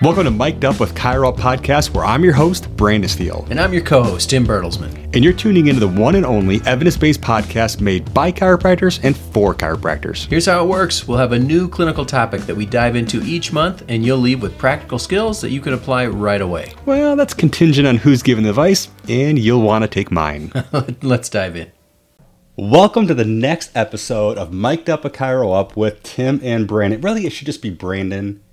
Welcome to Mic'd Up with Chiro Podcast, where I'm your host, Brandon Steele. And I'm your co host, Tim Bertelsman. And you're tuning into the one and only evidence based podcast made by chiropractors and for chiropractors. Here's how it works we'll have a new clinical topic that we dive into each month, and you'll leave with practical skills that you can apply right away. Well, that's contingent on who's giving the advice, and you'll want to take mine. Let's dive in. Welcome to the next episode of Mic'd Up a Chiro Up with Tim and Brandon. Really, it should just be Brandon.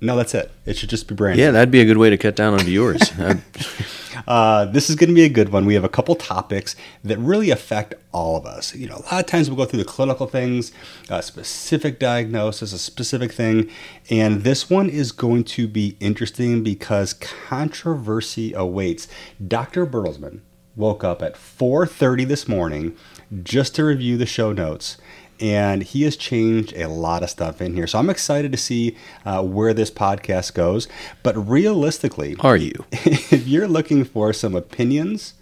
No, that's it. It should just be Brandon. Yeah, that'd be a good way to cut down on viewers. uh, this is going to be a good one. We have a couple topics that really affect all of us. You know, a lot of times we'll go through the clinical things, a specific diagnosis, a specific thing, and this one is going to be interesting because controversy awaits. Dr. Bertelsman woke up at 4:30 this morning just to review the show notes and he has changed a lot of stuff in here. So I'm excited to see uh, where this podcast goes. But realistically, are you? If you're looking for some opinions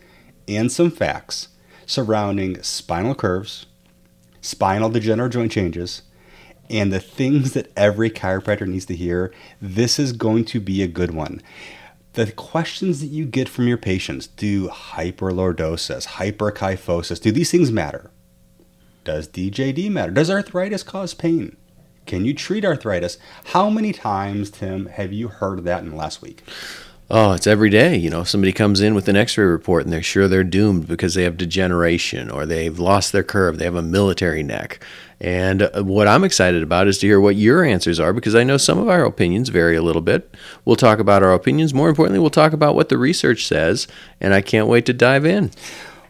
and some facts surrounding spinal curves, spinal degenerative joint changes, and the things that every chiropractor needs to hear, this is going to be a good one the questions that you get from your patients do hyperlordosis, hyperkyphosis, do these things matter? Does DJD matter? Does arthritis cause pain? Can you treat arthritis? How many times, Tim, have you heard that in the last week? Oh, it's every day. You know, somebody comes in with an x ray report and they're sure they're doomed because they have degeneration or they've lost their curve, they have a military neck. And uh, what I'm excited about is to hear what your answers are because I know some of our opinions vary a little bit. We'll talk about our opinions. More importantly, we'll talk about what the research says, and I can't wait to dive in.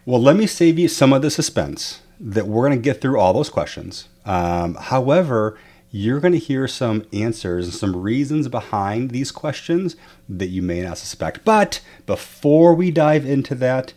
Well, let me save you some of the suspense that we're going to get through all those questions. Um, however, you're going to hear some answers and some reasons behind these questions that you may not suspect. But before we dive into that,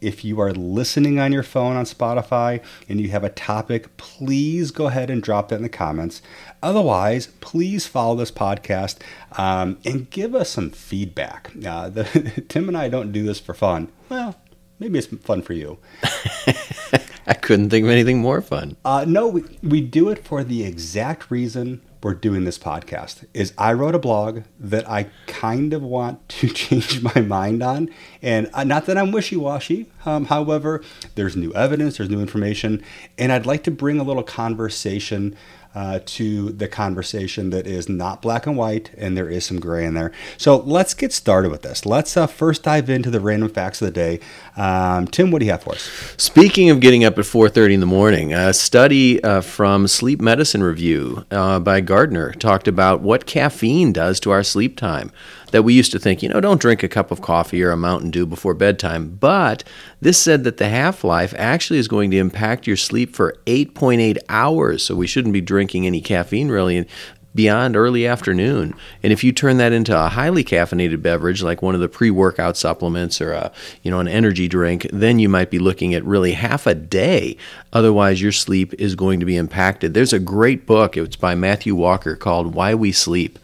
if you are listening on your phone on Spotify and you have a topic, please go ahead and drop that in the comments. Otherwise, please follow this podcast um, and give us some feedback. Uh, the, Tim and I don't do this for fun. Well, maybe it's fun for you. I couldn't think of anything more fun. Uh, no, we, we do it for the exact reason we're doing this podcast. Is I wrote a blog that I kind of want to change my mind on, and uh, not that I'm wishy-washy. Um, however, there's new evidence, there's new information, and I'd like to bring a little conversation uh, to the conversation that is not black and white and there is some gray in there. So let's get started with this. Let's uh, first dive into the random facts of the day. Um, Tim, what do you have for us? Speaking of getting up at 4:30 in the morning, a study uh, from Sleep Medicine Review uh, by Gardner talked about what caffeine does to our sleep time that we used to think, you know, don't drink a cup of coffee or a Mountain Dew before bedtime. But this said that the half life actually is going to impact your sleep for 8.8 hours. So we shouldn't be drinking any caffeine really beyond early afternoon. And if you turn that into a highly caffeinated beverage like one of the pre-workout supplements or a, you know, an energy drink, then you might be looking at really half a day. Otherwise your sleep is going to be impacted. There's a great book, it's by Matthew Walker called Why We Sleep.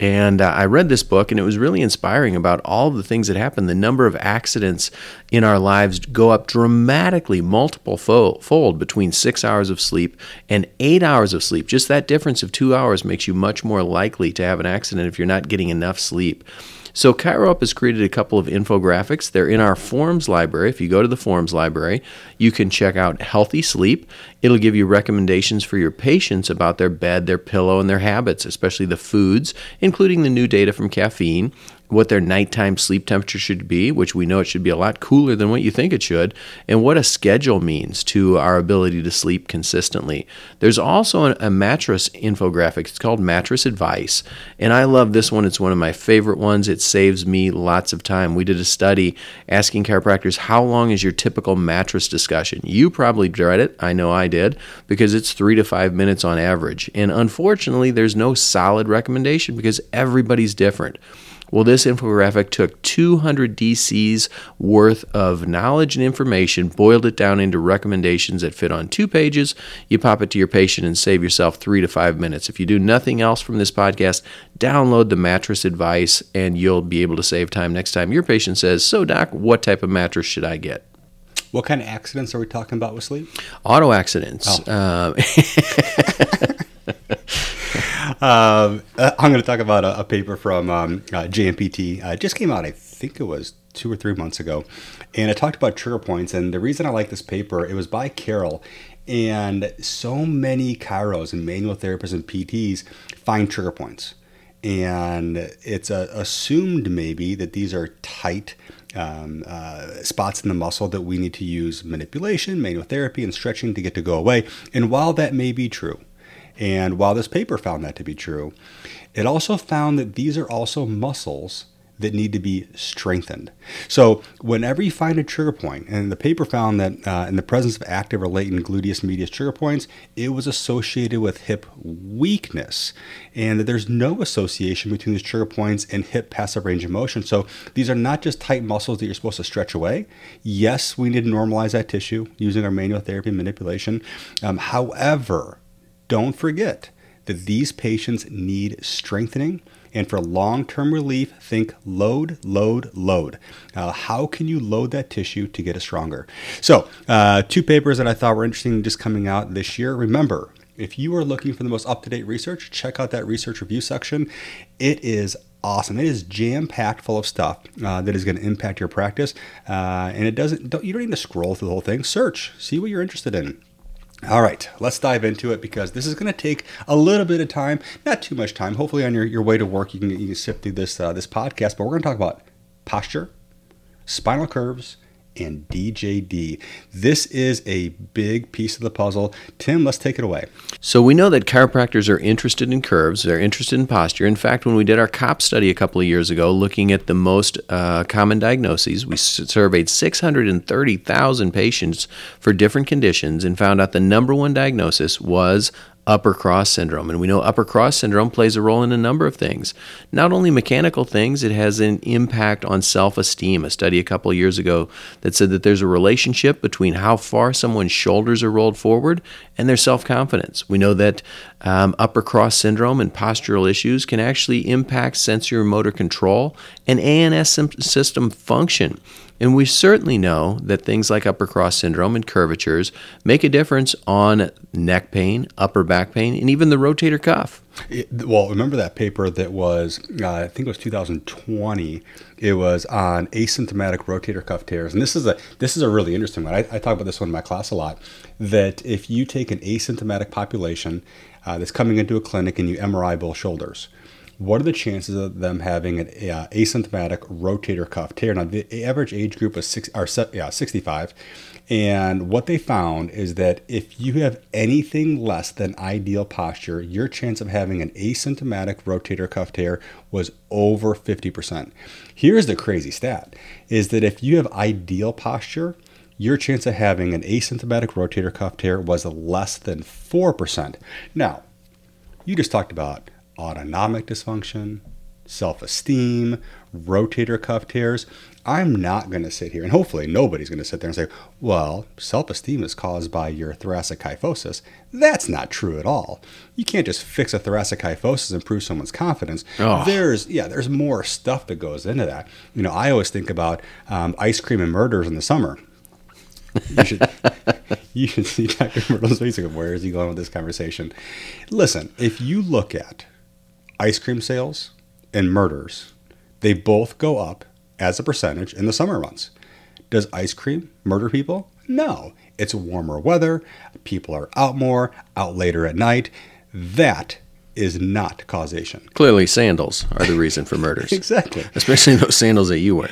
And uh, I read this book, and it was really inspiring about all the things that happen. The number of accidents in our lives go up dramatically, multiple fold between six hours of sleep and eight hours of sleep. Just that difference of two hours makes you much more likely to have an accident if you're not getting enough sleep. So ChiroUp has created a couple of infographics. They're in our forms library. If you go to the forms library, you can check out Healthy Sleep. It'll give you recommendations for your patients about their bed, their pillow, and their habits, especially the foods, including the new data from caffeine what their nighttime sleep temperature should be, which we know it should be a lot cooler than what you think it should, and what a schedule means to our ability to sleep consistently. There's also a mattress infographic. It's called Mattress Advice, and I love this one. It's one of my favorite ones. It saves me lots of time. We did a study asking chiropractors how long is your typical mattress discussion. You probably dread it. I know I did because it's three to five minutes on average. And unfortunately, there's no solid recommendation because everybody's different. Well, this infographic took 200 DCs worth of knowledge and information, boiled it down into recommendations that fit on two pages. You pop it to your patient and save yourself three to five minutes. If you do nothing else from this podcast, download the mattress advice and you'll be able to save time next time your patient says, So, doc, what type of mattress should I get? What kind of accidents are we talking about with sleep? Auto accidents. Oh. Uh, um, uh, I'm going to talk about a, a paper from um, uh, JMPT. Uh, it just came out, I think it was two or three months ago, and I talked about trigger points. And the reason I like this paper, it was by Carol, and so many chiros and manual therapists and PTs find trigger points. And it's uh, assumed maybe that these are tight um, uh, spots in the muscle that we need to use manipulation, manual therapy, and stretching to get to go away. And while that may be true, and while this paper found that to be true, it also found that these are also muscles that need to be strengthened. So, whenever you find a trigger point, and the paper found that uh, in the presence of active or latent gluteus medius trigger points, it was associated with hip weakness, and that there's no association between these trigger points and hip passive range of motion. So, these are not just tight muscles that you're supposed to stretch away. Yes, we need to normalize that tissue using our manual therapy manipulation. Um, however, don't forget that these patients need strengthening and for long term relief, think load, load, load. Uh, how can you load that tissue to get it stronger? So, uh, two papers that I thought were interesting just coming out this year. Remember, if you are looking for the most up to date research, check out that research review section. It is awesome. It is jam packed full of stuff uh, that is going to impact your practice, uh, and it doesn't. Don't, you don't need to scroll through the whole thing. Search, see what you're interested in. All right, let's dive into it because this is going to take a little bit of time, not too much time. Hopefully, on your, your way to work, you can, you can sift through this uh, this podcast. But we're going to talk about posture, spinal curves, and DJD. This is a big piece of the puzzle. Tim, let's take it away. So, we know that chiropractors are interested in curves, they're interested in posture. In fact, when we did our COP study a couple of years ago, looking at the most uh, common diagnoses, we surveyed 630,000 patients for different conditions and found out the number one diagnosis was upper cross syndrome. And we know upper cross syndrome plays a role in a number of things. Not only mechanical things, it has an impact on self esteem. A study a couple years ago that said that there's a relationship between how far someone's shoulders are rolled forward and their self confidence. We know that um, upper cross syndrome and postural issues can actually impact sensory-motor control and ANS system function. And we certainly know that things like upper cross syndrome and curvatures make a difference on neck pain, upper back pain, and even the rotator cuff. It, well, remember that paper that was, uh, I think it was 2020. It was on asymptomatic rotator cuff tears, and this is a this is a really interesting one. I, I talk about this one in my class a lot. That if you take an asymptomatic population uh, that's coming into a clinic and you MRI both shoulders, what are the chances of them having an uh, asymptomatic rotator cuff tear? Now, the average age group was six, or yeah, 65. And what they found is that if you have anything less than ideal posture, your chance of having an asymptomatic rotator cuff tear was over 50%. Here's the crazy stat is that if you have ideal posture, your chance of having an asymptomatic rotator cuff tear was less than 4%. Now, you just talked about autonomic dysfunction, self esteem, rotator cuff tears. I'm not going to sit here, and hopefully nobody's going to sit there and say, well, self esteem is caused by your thoracic kyphosis. That's not true at all. You can't just fix a thoracic kyphosis and improve someone's confidence. Oh. There's, yeah, there's more stuff that goes into that. You know, I always think about um, ice cream and murders in the summer. You should, you should see Dr. Myrtle's face. Where is he going with this conversation? Listen, if you look at ice cream sales and murders, they both go up as a percentage in the summer months. Does ice cream murder people? No. It's warmer weather, people are out more, out later at night. That is not causation. Clearly, sandals are the reason for murders. exactly. Especially those sandals that you wear.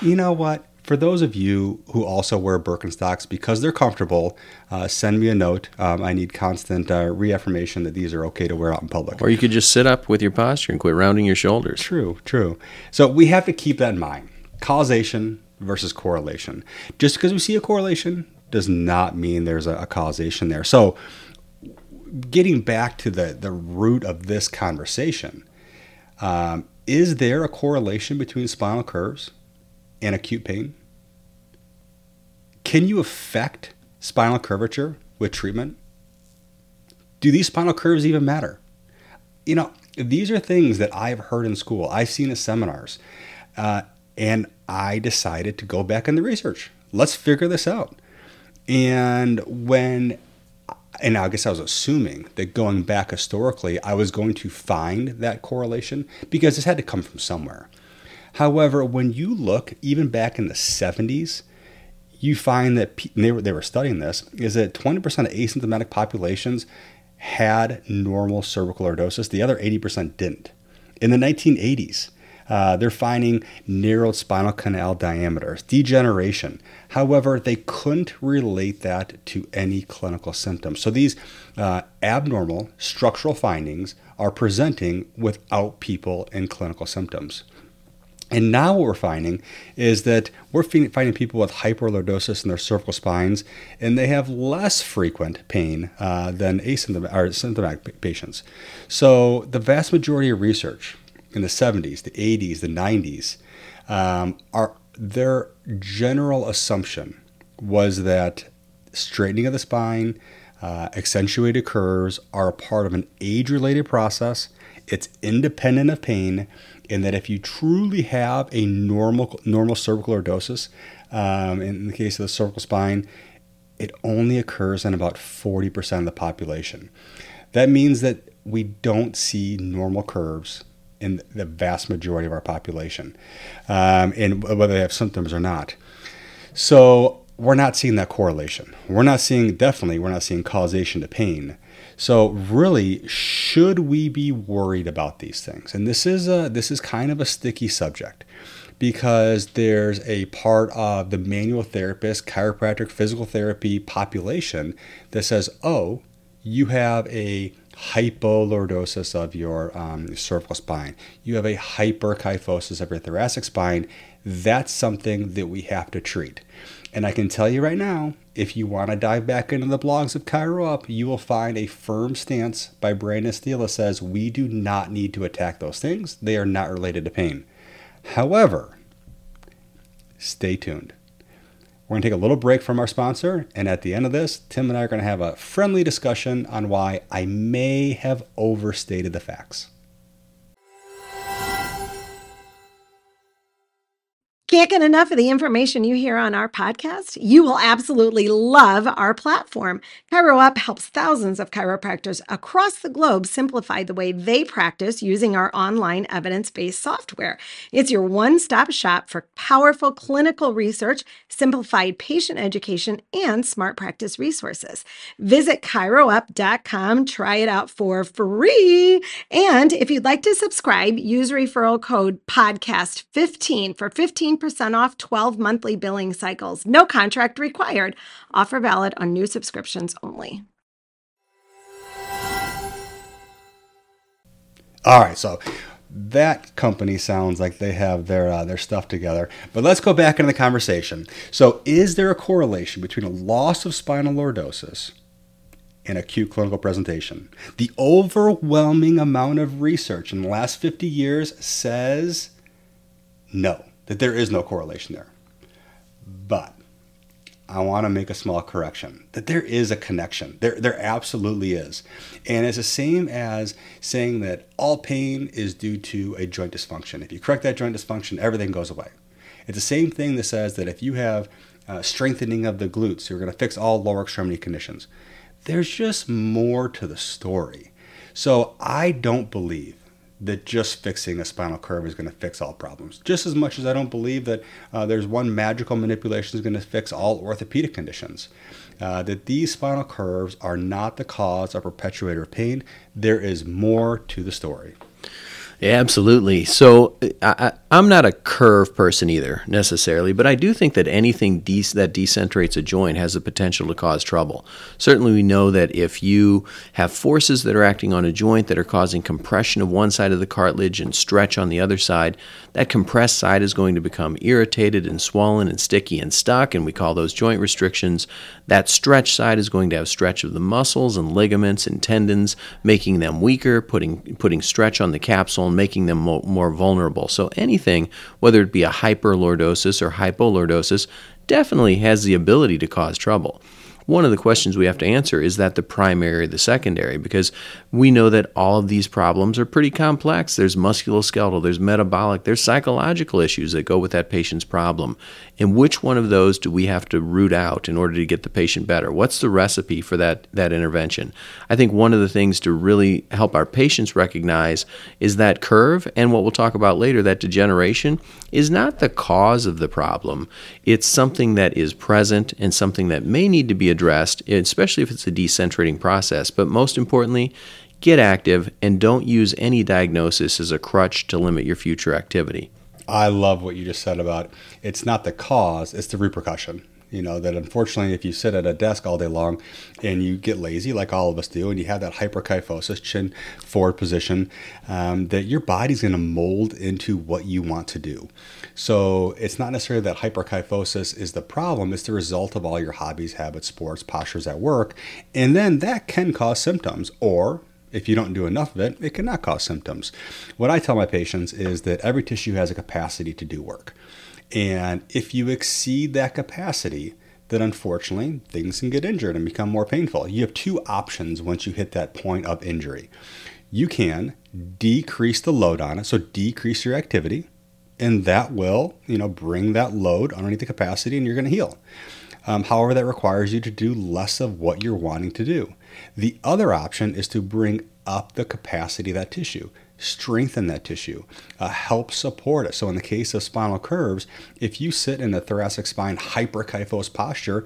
You know what? For those of you who also wear Birkenstocks, because they're comfortable, uh, send me a note. Um, I need constant uh, reaffirmation that these are okay to wear out in public. Or you could just sit up with your posture and quit rounding your shoulders. True, true. So we have to keep that in mind. Causation versus correlation. Just because we see a correlation does not mean there's a, a causation there. So getting back to the, the root of this conversation, um, is there a correlation between spinal curves and acute pain? Can you affect spinal curvature with treatment? Do these spinal curves even matter? You know, these are things that I've heard in school, I've seen at seminars, uh, and I decided to go back in the research. Let's figure this out. And when and I guess I was assuming that going back historically, I was going to find that correlation because this had to come from somewhere. However, when you look even back in the 70s, you find that they were, they were studying this is that 20% of asymptomatic populations had normal cervical lordosis, the other 80% didn't. In the 1980s, uh, they're finding narrowed spinal canal diameters, degeneration. However, they couldn't relate that to any clinical symptoms. So these uh, abnormal structural findings are presenting without people in clinical symptoms. And now what we're finding is that we're finding people with hyperlordosis in their cervical spines, and they have less frequent pain uh, than asymptomatic patients. So the vast majority of research in the 70s, the 80s, the 90s, um, are their general assumption was that straightening of the spine, uh, accentuated curves are a part of an age-related process. It's independent of pain, and that if you truly have a normal normal cervical lordosis, um, in the case of the cervical spine, it only occurs in about 40% of the population. That means that we don't see normal curves in the vast majority of our population, um, and whether they have symptoms or not. So we're not seeing that correlation. We're not seeing definitely we're not seeing causation to pain. So really, should we be worried about these things? And this is a this is kind of a sticky subject because there's a part of the manual therapist, chiropractic, physical therapy population that says, "Oh, you have a hypolordosis of your um, cervical spine. You have a hyperkyphosis of your thoracic spine. That's something that we have to treat. And I can tell you right now, if you want to dive back into the blogs of ChiroUp, you will find a firm stance by Brandon Steele that says we do not need to attack those things. They are not related to pain. However, stay tuned. We're going to take a little break from our sponsor, and at the end of this, Tim and I are going to have a friendly discussion on why I may have overstated the facts. Can't get enough of the information you hear on our podcast? You will absolutely love our platform. ChiroUp helps thousands of chiropractors across the globe simplify the way they practice using our online evidence based software. It's your one stop shop for powerful clinical research, simplified patient education, and smart practice resources. Visit chiroup.com, try it out for free. And if you'd like to subscribe, use referral code podcast15 for 15 percent off 12 monthly billing cycles. No contract required. Offer valid on new subscriptions only. All right, so that company sounds like they have their uh, their stuff together. But let's go back into the conversation. So, is there a correlation between a loss of spinal lordosis and acute clinical presentation? The overwhelming amount of research in the last 50 years says no that there is no correlation there. But I want to make a small correction that there is a connection. There, there absolutely is. And it's the same as saying that all pain is due to a joint dysfunction. If you correct that joint dysfunction, everything goes away. It's the same thing that says that if you have uh, strengthening of the glutes, you're going to fix all lower extremity conditions. There's just more to the story. So I don't believe that just fixing a spinal curve is going to fix all problems. Just as much as I don't believe that uh, there's one magical manipulation is going to fix all orthopedic conditions. Uh, that these spinal curves are not the cause or perpetuator of pain. There is more to the story. Yeah, absolutely. So I, am not a curve person either necessarily, but I do think that anything de- that decentrates a joint has the potential to cause trouble. Certainly, we know that if you have forces that are acting on a joint that are causing compression of one side of the cartilage and stretch on the other side, that compressed side is going to become irritated and swollen and sticky and stuck, and we call those joint restrictions. That stretch side is going to have stretch of the muscles and ligaments and tendons, making them weaker, putting putting stretch on the capsule making them mo- more vulnerable. So anything, whether it be a hyperlordosis or hypolordosis, definitely has the ability to cause trouble. One of the questions we have to answer is that the primary or the secondary? Because we know that all of these problems are pretty complex. There's musculoskeletal, there's metabolic, there's psychological issues that go with that patient's problem. And which one of those do we have to root out in order to get the patient better? What's the recipe for that, that intervention? I think one of the things to really help our patients recognize is that curve, and what we'll talk about later, that degeneration, is not the cause of the problem. It's something that is present and something that may need to be addressed, especially if it's a decentrating process. But most importantly, get active and don't use any diagnosis as a crutch to limit your future activity. I love what you just said about it's not the cause, it's the repercussion. You know, that unfortunately, if you sit at a desk all day long and you get lazy, like all of us do, and you have that hyperkyphosis, chin forward position, um, that your body's going to mold into what you want to do. So it's not necessarily that hyperkyphosis is the problem, it's the result of all your hobbies, habits, sports, postures at work. And then that can cause symptoms or if you don't do enough of it, it cannot cause symptoms. What I tell my patients is that every tissue has a capacity to do work. And if you exceed that capacity, then unfortunately things can get injured and become more painful. You have two options once you hit that point of injury. You can decrease the load on it, so decrease your activity, and that will, you know, bring that load underneath the capacity and you're going to heal. Um, however, that requires you to do less of what you're wanting to do. The other option is to bring up the capacity of that tissue, strengthen that tissue, uh, help support it. So, in the case of spinal curves, if you sit in a thoracic spine hyperkyphos posture,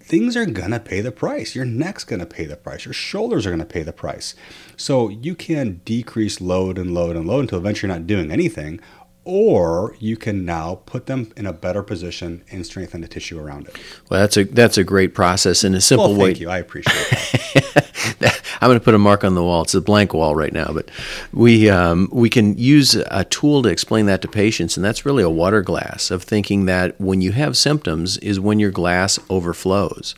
things are going to pay the price. Your neck's going to pay the price. Your shoulders are going to pay the price. So, you can decrease load and load and load until eventually you're not doing anything, or you can now put them in a better position and strengthen the tissue around it. Well, that's a that's a great process and a simple well, way. Thank you, I appreciate that. I'm going to put a mark on the wall. It's a blank wall right now, but we um, we can use a tool to explain that to patients, and that's really a water glass of thinking that when you have symptoms is when your glass overflows.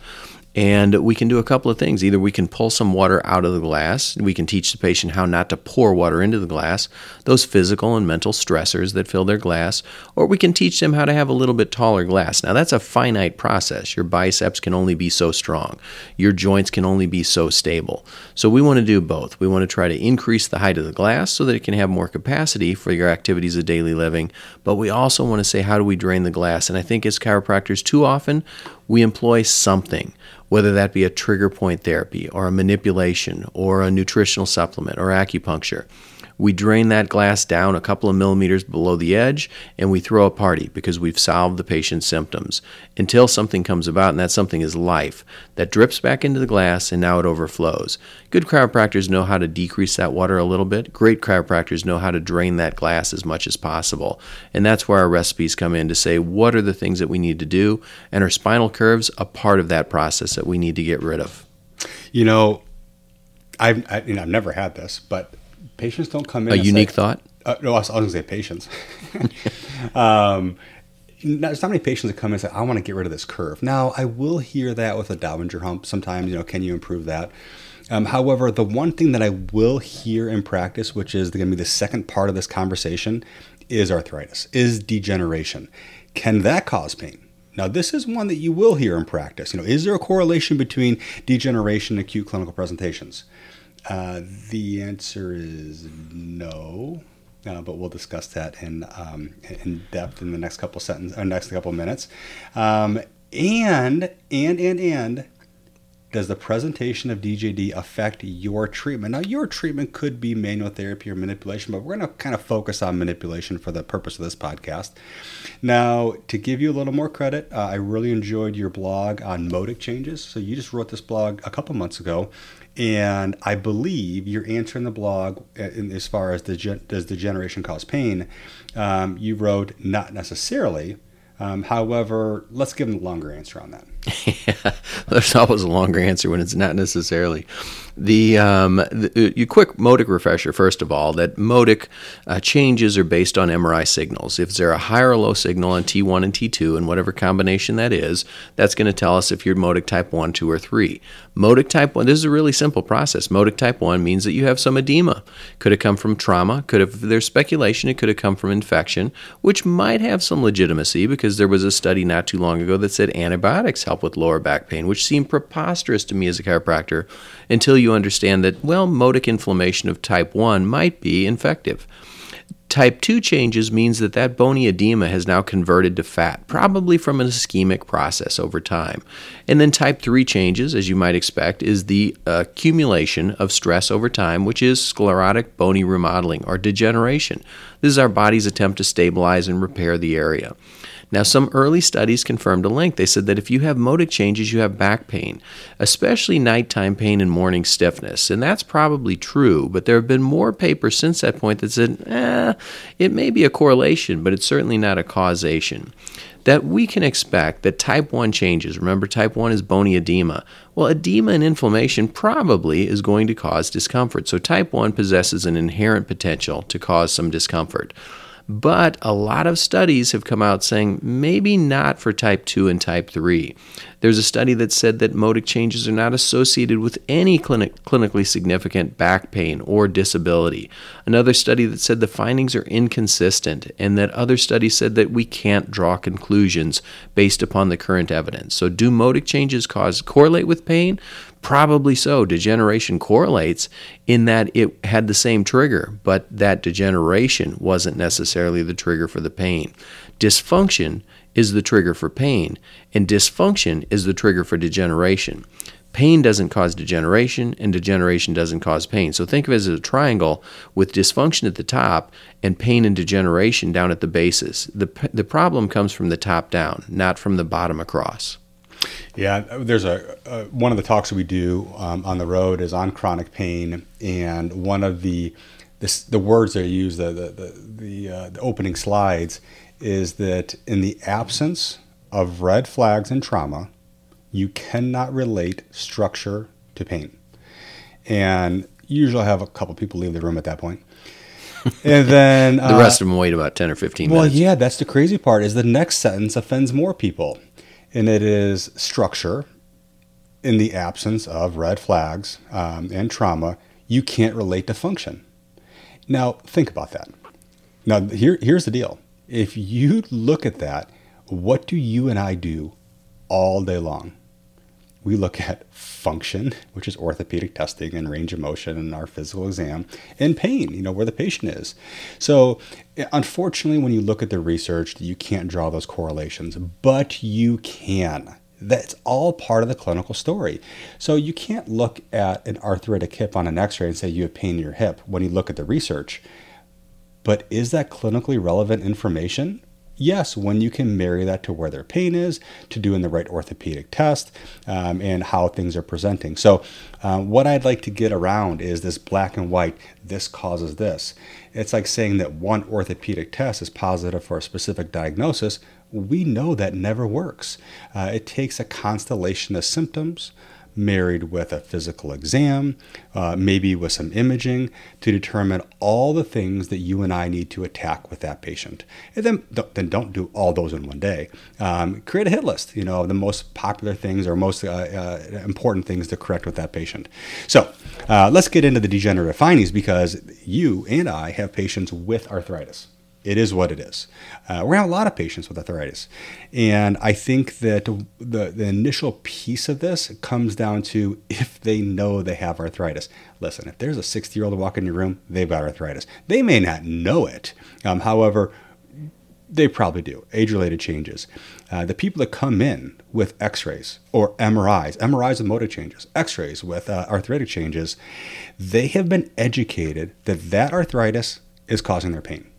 And we can do a couple of things. Either we can pull some water out of the glass, we can teach the patient how not to pour water into the glass, those physical and mental stressors that fill their glass, or we can teach them how to have a little bit taller glass. Now, that's a finite process. Your biceps can only be so strong, your joints can only be so stable. So, we want to do both. We want to try to increase the height of the glass so that it can have more capacity for your activities of daily living, but we also want to say, how do we drain the glass? And I think as chiropractors, too often, we employ something whether that be a trigger point therapy or a manipulation or a nutritional supplement or acupuncture. We drain that glass down a couple of millimeters below the edge and we throw a party because we've solved the patient's symptoms until something comes about, and that something is life that drips back into the glass and now it overflows. Good chiropractors know how to decrease that water a little bit. Great chiropractors know how to drain that glass as much as possible. And that's where our recipes come in to say what are the things that we need to do, and our spinal curves a part of that process that we need to get rid of. You know, I've I, you know I've never had this, but patients don't come in. A unique say, thought. Uh, no, I was, was going to say patients. um, there's not many patients that come in and say, "I want to get rid of this curve." Now, I will hear that with a Dowager hump sometimes. You know, can you improve that? Um, however, the one thing that I will hear in practice, which is going to be the second part of this conversation, is arthritis, is degeneration. Can that cause pain? Now, this is one that you will hear in practice. You know, is there a correlation between degeneration and acute clinical presentations? Uh, the answer is no, uh, but we'll discuss that in um, in depth in the next couple sentences, or uh, next couple minutes. Um, and and and and does the presentation of DJD affect your treatment? Now, your treatment could be manual therapy or manipulation, but we're going to kind of focus on manipulation for the purpose of this podcast. Now, to give you a little more credit, uh, I really enjoyed your blog on modic changes. So, you just wrote this blog a couple months ago, and I believe you're answering the blog uh, in, as far as the does degeneration cause pain. Um, you wrote not necessarily. Um, however, let's give them a longer answer on that. Yeah, there's always a longer answer when it's not necessarily. The, um, the you quick modic refresher first of all that modic uh, changes are based on MRI signals. If there a high or low signal on T1 and T2 and whatever combination that is, that's going to tell us if you're modic type 1, 2 or 3. Modic type 1 this is a really simple process. Modic type 1 means that you have some edema. Could have come from trauma, could have there's speculation it could have come from infection, which might have some legitimacy because there was a study not too long ago that said antibiotics help help with lower back pain, which seemed preposterous to me as a chiropractor until you understand that, well, modic inflammation of type 1 might be infective. Type 2 changes means that that bony edema has now converted to fat, probably from an ischemic process over time. And then type 3 changes, as you might expect, is the accumulation of stress over time, which is sclerotic bony remodeling or degeneration. This is our body's attempt to stabilize and repair the area. Now, some early studies confirmed a link. They said that if you have modic changes, you have back pain, especially nighttime pain and morning stiffness. And that's probably true, but there have been more papers since that point that said, eh, it may be a correlation, but it's certainly not a causation that we can expect that type 1 changes. Remember, type 1 is bony edema. Well, edema and inflammation probably is going to cause discomfort. So, type 1 possesses an inherent potential to cause some discomfort. But a lot of studies have come out saying maybe not for type 2 and type 3. There's a study that said that modic changes are not associated with any clinic, clinically significant back pain or disability. Another study that said the findings are inconsistent, and that other studies said that we can't draw conclusions based upon the current evidence. So, do modic changes cause correlate with pain? Probably so. Degeneration correlates in that it had the same trigger, but that degeneration wasn't necessarily the trigger for the pain. Dysfunction is the trigger for pain, and dysfunction is the trigger for degeneration. Pain doesn't cause degeneration, and degeneration doesn't cause pain. So think of it as a triangle with dysfunction at the top and pain and degeneration down at the bases. The, the problem comes from the top down, not from the bottom across. Yeah, there's a, a one of the talks we do um, on the road is on chronic pain, and one of the this, the words they use the the the, the, uh, the opening slides is that in the absence of red flags and trauma, you cannot relate structure to pain, and usually I have a couple people leave the room at that point. and then the rest uh, of them wait about 10 or 15 well, minutes. Well, yeah, that's the crazy part is the next sentence offends more people and it is structure in the absence of red flags um, and trauma. You can't relate to function. Now, think about that. Now, here, here's the deal. If you look at that, what do you and I do all day long? We look at function, which is orthopedic testing and range of motion and our physical exam, and pain, you know, where the patient is. So, unfortunately, when you look at the research, you can't draw those correlations, but you can. That's all part of the clinical story. So, you can't look at an arthritic hip on an x ray and say you have pain in your hip when you look at the research. But is that clinically relevant information? Yes, when you can marry that to where their pain is, to doing the right orthopedic test, um, and how things are presenting. So, uh, what I'd like to get around is this black and white, this causes this. It's like saying that one orthopedic test is positive for a specific diagnosis. We know that never works. Uh, it takes a constellation of symptoms, married with a physical exam, uh, maybe with some imaging to determine all the things that you and I need to attack with that patient. And then, then don't do all those in one day. Um, create a hit list, you know, the most popular things or most uh, uh, important things to correct with that patient. So uh, let's get into the degenerative findings because you and I have patients with arthritis it is what it is. Uh, to have a lot of patients with arthritis. And I think that the, the initial piece of this comes down to if they know they have arthritis. Listen, if there's a 60 year old walk in your room, they've got arthritis. They may not know it. Um, however, they probably do. Age related changes. Uh, the people that come in with x rays or MRIs, MRIs with modic changes, x rays with uh, arthritic changes, they have been educated that that arthritis is causing their pain.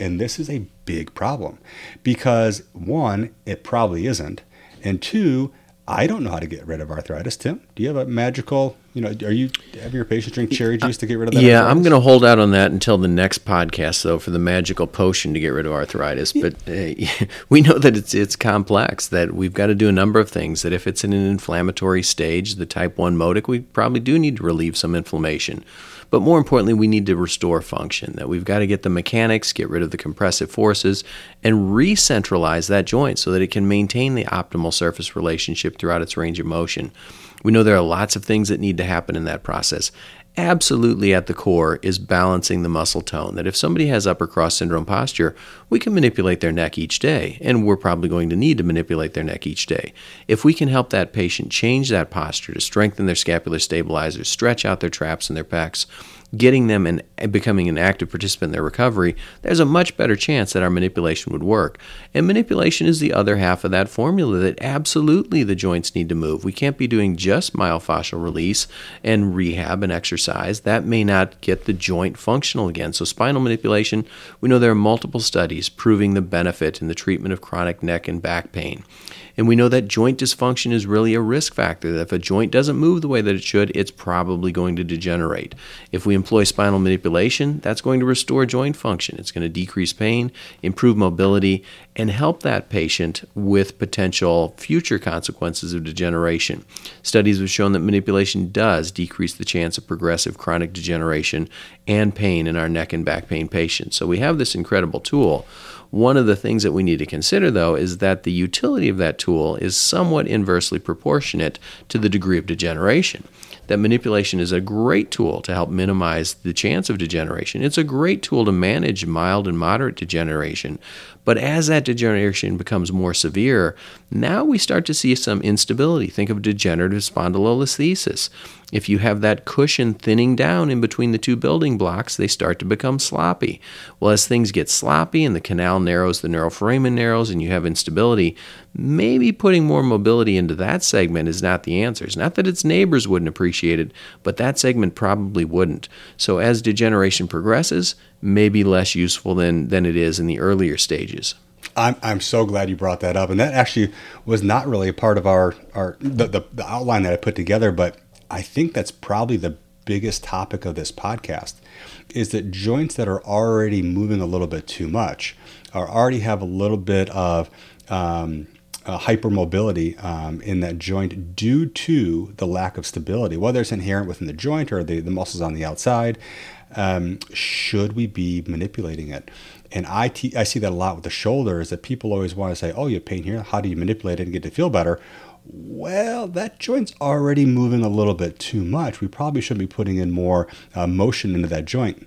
And this is a big problem because one, it probably isn't. And two, I don't know how to get rid of arthritis. Tim, do you have a magical, you know, are you having your patients drink cherry juice to get rid of that? Yeah, arthritis? I'm going to hold out on that until the next podcast, though, for the magical potion to get rid of arthritis. But uh, we know that it's it's complex. That we've got to do a number of things. That if it's in an inflammatory stage, the type one modic, we probably do need to relieve some inflammation. But more importantly, we need to restore function, that we've got to get the mechanics, get rid of the compressive forces, and re-centralize that joint so that it can maintain the optimal surface relationship throughout its range of motion. We know there are lots of things that need to happen in that process. Absolutely at the core is balancing the muscle tone. That if somebody has upper cross syndrome posture, we can manipulate their neck each day, and we're probably going to need to manipulate their neck each day. If we can help that patient change that posture to strengthen their scapular stabilizers, stretch out their traps and their pecs, getting them and becoming an active participant in their recovery, there's a much better chance that our manipulation would work. And manipulation is the other half of that formula that absolutely the joints need to move. We can't be doing just myofascial release and rehab and exercise. That may not get the joint functional again. So, spinal manipulation, we know there are multiple studies proving the benefit in the treatment of chronic neck and back pain. And we know that joint dysfunction is really a risk factor. That if a joint doesn't move the way that it should, it's probably going to degenerate. If we employ spinal manipulation, that's going to restore joint function. It's going to decrease pain, improve mobility, and help that patient with potential future consequences of degeneration. Studies have shown that manipulation does decrease the chance of progressive chronic degeneration and pain in our neck and back pain patients. So we have this incredible tool. One of the things that we need to consider, though, is that the utility of that tool is somewhat inversely proportionate to the degree of degeneration that manipulation is a great tool to help minimize the chance of degeneration. It's a great tool to manage mild and moderate degeneration. But as that degeneration becomes more severe, now we start to see some instability. Think of degenerative spondylolisthesis. If you have that cushion thinning down in between the two building blocks, they start to become sloppy. Well, as things get sloppy and the canal narrows, the neuroforamen narrows, and you have instability, maybe putting more mobility into that segment is not the answer. It's not that its neighbors wouldn't appreciate it, but that segment probably wouldn't. So as degeneration progresses, may be less useful than, than it is in the earlier stages. I'm, I'm so glad you brought that up. And that actually was not really a part of our, our the, the, the outline that I put together, but I think that's probably the biggest topic of this podcast is that joints that are already moving a little bit too much or already have a little bit of um, uh, hypermobility um, in that joint due to the lack of stability, whether it's inherent within the joint or the, the muscles on the outside. Um, should we be manipulating it? And I, te- I see that a lot with the shoulder is that people always want to say, oh, you have pain here. How do you manipulate it and get to feel better? Well, that joint's already moving a little bit too much. We probably should be putting in more uh, motion into that joint.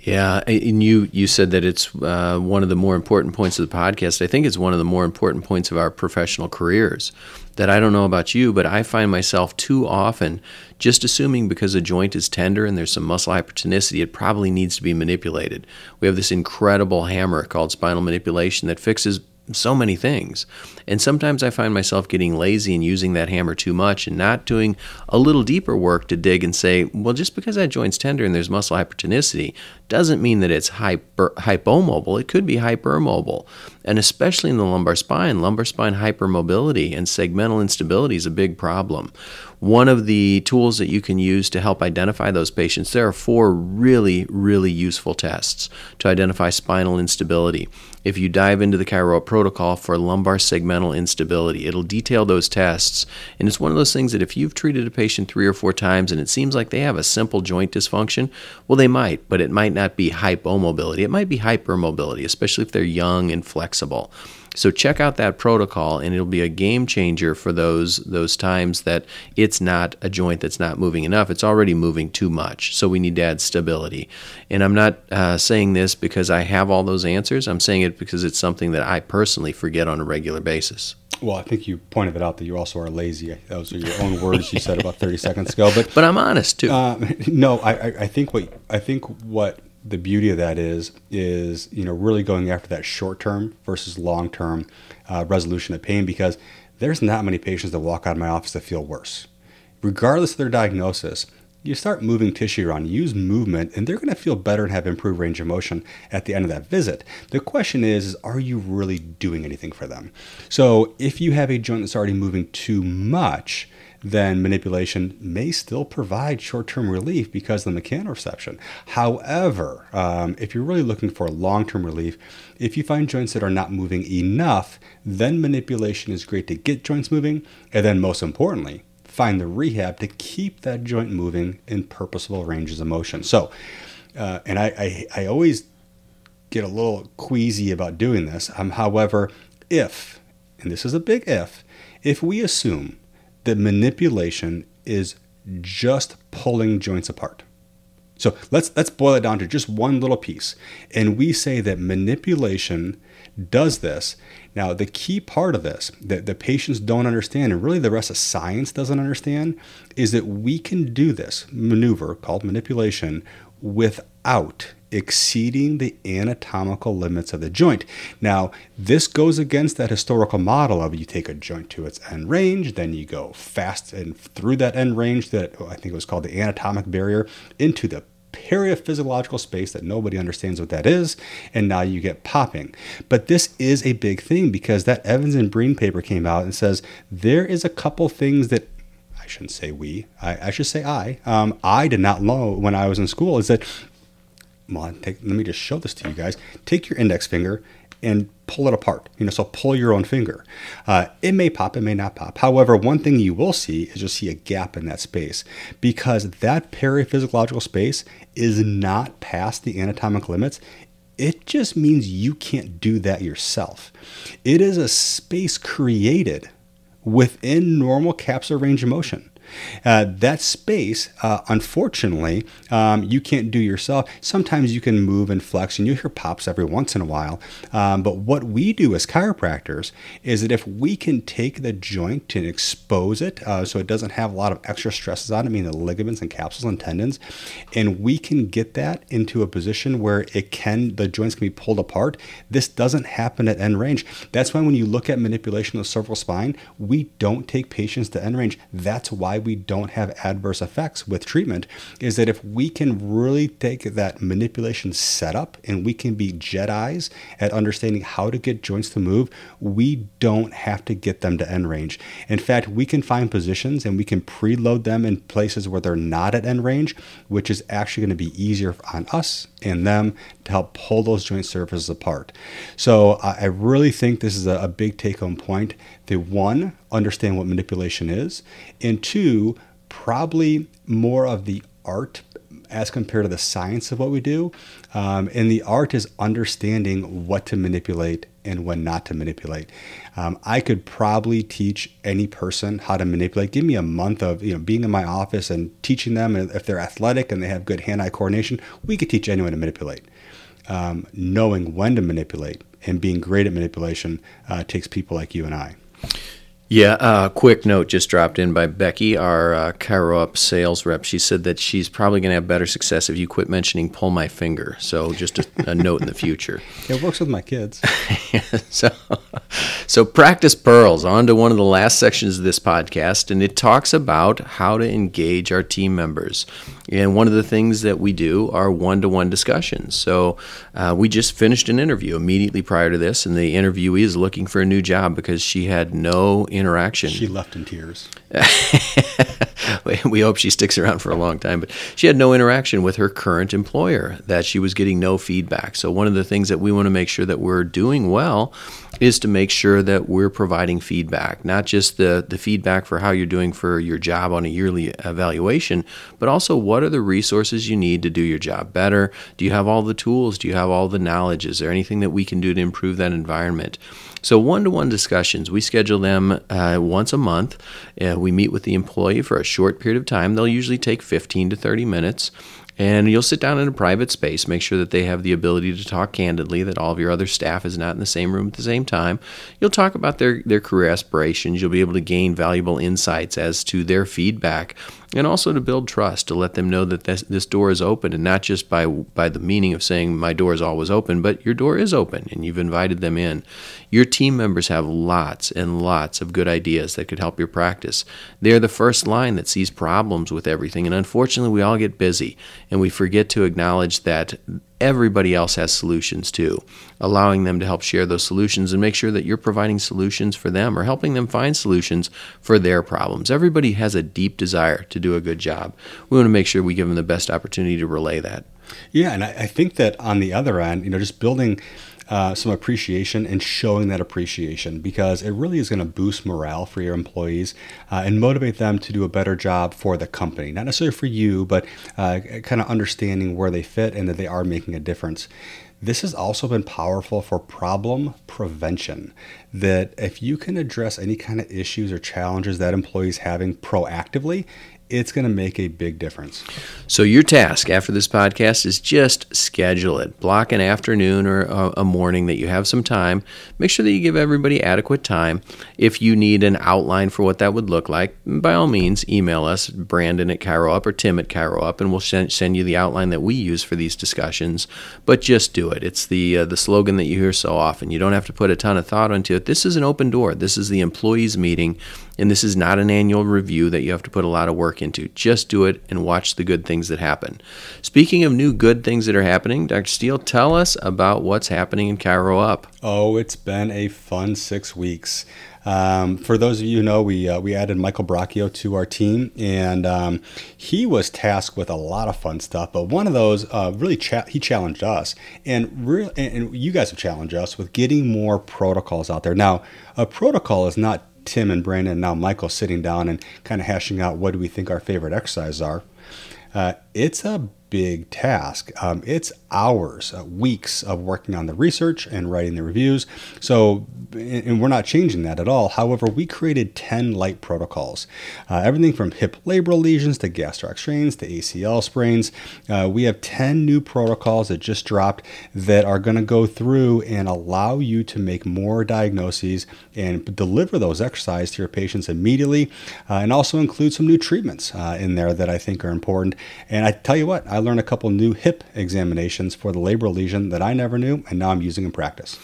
Yeah, and you you said that it's uh, one of the more important points of the podcast. I think it's one of the more important points of our professional careers. That I don't know about you, but I find myself too often just assuming because a joint is tender and there's some muscle hypertonicity, it probably needs to be manipulated. We have this incredible hammer called spinal manipulation that fixes so many things. And sometimes I find myself getting lazy and using that hammer too much and not doing a little deeper work to dig and say, well, just because that joint's tender and there's muscle hypertonicity doesn't mean that it's hyper, hypomobile. It could be hypermobile. And especially in the lumbar spine, lumbar spine hypermobility and segmental instability is a big problem. One of the tools that you can use to help identify those patients, there are four really, really useful tests to identify spinal instability. If you dive into the Chiro protocol for lumbar segmental instability, it'll detail those tests. And it's one of those things that if you've treated a patient three or four times and it seems like they have a simple joint dysfunction, well, they might, but it might not be hypomobility. It might be hypermobility, especially if they're young and flexible. So check out that protocol, and it'll be a game changer for those those times that it's not a joint that's not moving enough. It's already moving too much. So we need to add stability. And I'm not uh, saying this because I have all those answers. I'm saying it because it's something that I personally forget on a regular basis. Well, I think you pointed it out that you also are lazy. Those are your own words you said about 30 seconds ago. But but I'm honest too. Uh, no, I, I think what I think what the beauty of that is is you know really going after that short term versus long term uh, resolution of pain because there's not many patients that walk out of my office that feel worse. Regardless of their diagnosis you start moving tissue around use movement and they're going to feel better and have improved range of motion at the end of that visit. The question is, is are you really doing anything for them? So if you have a joint that's already moving too much then manipulation may still provide short term relief because of the mechanoreception. However, um, if you're really looking for long term relief, if you find joints that are not moving enough, then manipulation is great to get joints moving. And then, most importantly, find the rehab to keep that joint moving in purposeful ranges of motion. So, uh, and I, I, I always get a little queasy about doing this. Um, however, if, and this is a big if, if we assume that manipulation is just pulling joints apart. So let's let's boil it down to just one little piece. And we say that manipulation does this. Now, the key part of this that the patients don't understand, and really the rest of science doesn't understand, is that we can do this maneuver called manipulation without exceeding the anatomical limits of the joint. Now, this goes against that historical model of you take a joint to its end range, then you go fast and through that end range that I think it was called the anatomic barrier into the paraphysiological space that nobody understands what that is, and now you get popping. But this is a big thing because that Evans and Breen paper came out and says there is a couple things that I shouldn't say we, I, I should say I, um, I did not know when I was in school is that, well, take, let me just show this to you guys. Take your index finger and pull it apart. You know, so pull your own finger. Uh, it may pop, it may not pop. However, one thing you will see is you'll see a gap in that space because that paraphysiological space is not past the anatomic limits. It just means you can't do that yourself. It is a space created within normal capsular range of motion. Uh, that space, uh, unfortunately, um, you can't do yourself. Sometimes you can move and flex, and you hear pops every once in a while. Um, but what we do as chiropractors is that if we can take the joint and expose it uh, so it doesn't have a lot of extra stresses on it, I mean the ligaments and capsules and tendons, and we can get that into a position where it can, the joints can be pulled apart. This doesn't happen at end range. That's why when you look at manipulation of the cervical spine, we don't take patients to end range. That's why we don't have adverse effects with treatment is that if we can really take that manipulation setup and we can be Jedi's at understanding how to get joints to move, we don't have to get them to end range. In fact, we can find positions and we can preload them in places where they're not at end range, which is actually going to be easier on us and them to help pull those joint surfaces apart. So I really think this is a, big take home point. The one, understand what manipulation is, and two, probably more of the art as compared to the science of what we do. Um, and the art is understanding what to manipulate and when not to manipulate. Um, I could probably teach any person how to manipulate. Give me a month of you know being in my office and teaching them. And if they're athletic and they have good hand-eye coordination, we could teach anyone to manipulate. Um, knowing when to manipulate and being great at manipulation uh, takes people like you and I. Yeah, uh, quick note just dropped in by Becky, our uh, ChiroUp sales rep. She said that she's probably going to have better success if you quit mentioning pull my finger. So just a, a note in the future. It works with my kids. so, so practice pearls. On to one of the last sections of this podcast, and it talks about how to engage our team members. And one of the things that we do are one to one discussions. So uh, we just finished an interview immediately prior to this, and the interviewee is looking for a new job because she had no interaction. She left in tears. we hope she sticks around for a long time, but she had no interaction with her current employer, that she was getting no feedback. So, one of the things that we want to make sure that we're doing well is to make sure that we're providing feedback, not just the, the feedback for how you're doing for your job on a yearly evaluation, but also what are the resources you need to do your job better? Do you have all the tools? Do you have all the knowledge? Is there anything that we can do to improve that environment? So, one to one discussions, we schedule them uh, once a month. Uh, we meet with the employee for a short period of time. They'll usually take 15 to 30 minutes. And you'll sit down in a private space, make sure that they have the ability to talk candidly, that all of your other staff is not in the same room at the same time. You'll talk about their, their career aspirations. You'll be able to gain valuable insights as to their feedback and also to build trust, to let them know that this, this door is open and not just by, by the meaning of saying my door is always open, but your door is open and you've invited them in. Your team members have lots and lots of good ideas that could help your practice. They're the first line that sees problems with everything, and unfortunately, we all get busy and we forget to acknowledge that everybody else has solutions too, allowing them to help share those solutions and make sure that you're providing solutions for them or helping them find solutions for their problems. Everybody has a deep desire to do a good job. We want to make sure we give them the best opportunity to relay that. Yeah, and I, I think that on the other end, you know, just building uh, some appreciation and showing that appreciation because it really is going to boost morale for your employees uh, and motivate them to do a better job for the company. Not necessarily for you, but uh, kind of understanding where they fit and that they are making a difference. This has also been powerful for problem prevention. That if you can address any kind of issues or challenges that employees having proactively, it's going to make a big difference. So, your task after this podcast is just schedule it. Block an afternoon or a, morning that you have some time. Make sure that you give everybody adequate time. If you need an outline for what that would look like, by all means, email us, Brandon at ChiroUp or Tim at ChiroUp, and we'll send, you the outline that we use for these discussions. But just do it. It's the, uh, the slogan that you hear so often. You don't have to put a ton of thought into it. This is an open door, this is the employees' meeting. And this is not an annual review that you have to put a lot of work into. Just do it and watch the good things that happen. Speaking of new good things that are happening, Dr. Steele, tell us about what's happening in ChiroUp. Oh, it's been a fun six weeks. Um, for those of you who know, we uh, we added Michael Bracchio to our team, and um, he was tasked with a lot of fun stuff. But one of those uh, really cha- he challenged us, and and you guys have challenged us with getting more protocols out there. Now, a protocol is not Tim and Brandon and now Michael sitting down and kind of hashing out what do we think our favorite exercises are. Uh, it's a big task. Um, it's hours, uh, weeks of working on the research and writing the reviews. So, and we're not changing that at all. However, we created 10 light protocols. Uh, everything from hip labral lesions to gastroc strains to ACL sprains. Uh, we have 10 new protocols that just dropped that are going to go through and allow you to make more diagnoses and deliver those exercises to your patients immediately, uh, and also include some new treatments uh, in there that I think are important. And tell you what, I learned a couple new hip examinations for the labral lesion that I never knew, and now I'm using in practice.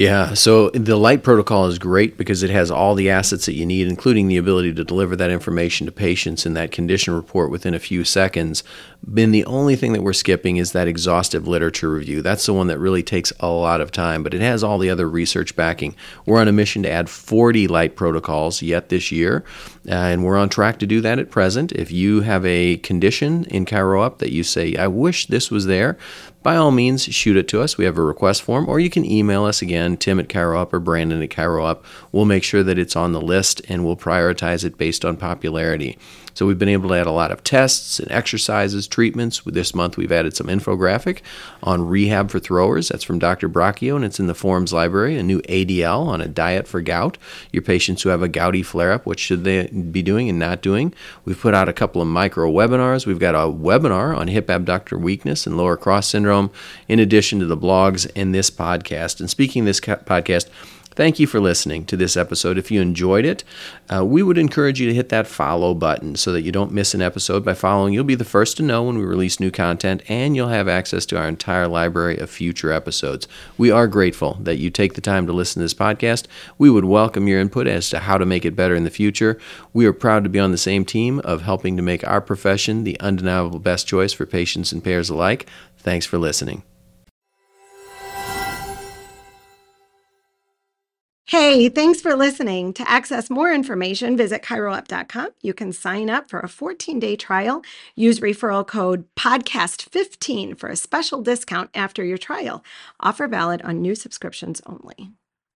Yeah, so the light protocol is great because it has all the assets that you need, including the ability to deliver that information to patients in that condition report within a few seconds. Then the only thing that we're skipping is that exhaustive literature review. That's the one that really takes a lot of time, but it has all the other research backing. We're on a mission to add 40 light protocols yet this year, uh, and we're on track to do that at present. If you have a condition in ChiroUp that you say, I wish this was there, by all means, shoot it to us. We have a request form, or you can email us again, Tim at ChiroUp or Brandon at ChiroUp. We'll make sure that it's on the list and we'll prioritize it based on popularity. So we've been able to add a lot of tests and exercises, treatments. This month we've added some infographic on rehab for throwers. That's from Dr. Bracchio, and it's in the Forms library. A new ADL on a diet for gout. Your patients who have a gouty flare-up, what should they be doing and not doing? We've put out a couple of micro webinars. We've got a webinar on hip abductor weakness and lower cross syndrome, in addition to the blogs and this podcast. And speaking this podcast, Thank you for listening to this episode. If you enjoyed it, uh, we would encourage you to hit that follow button so that you don't miss an episode. By following, you'll be the first to know when we release new content and you'll have access to our entire library of future episodes. We are grateful that you take the time to listen to this podcast. We would welcome your input as to how to make it better in the future. We are proud to be on the same team of helping to make our profession the undeniable best choice for patients and payers alike. Thanks for listening. Hey, thanks for listening. To access more information, visit ChiroUp.com. You can sign up for a 14 day trial. Use referral code PODCAST15 for a special discount after your trial. Offer valid on new subscriptions only.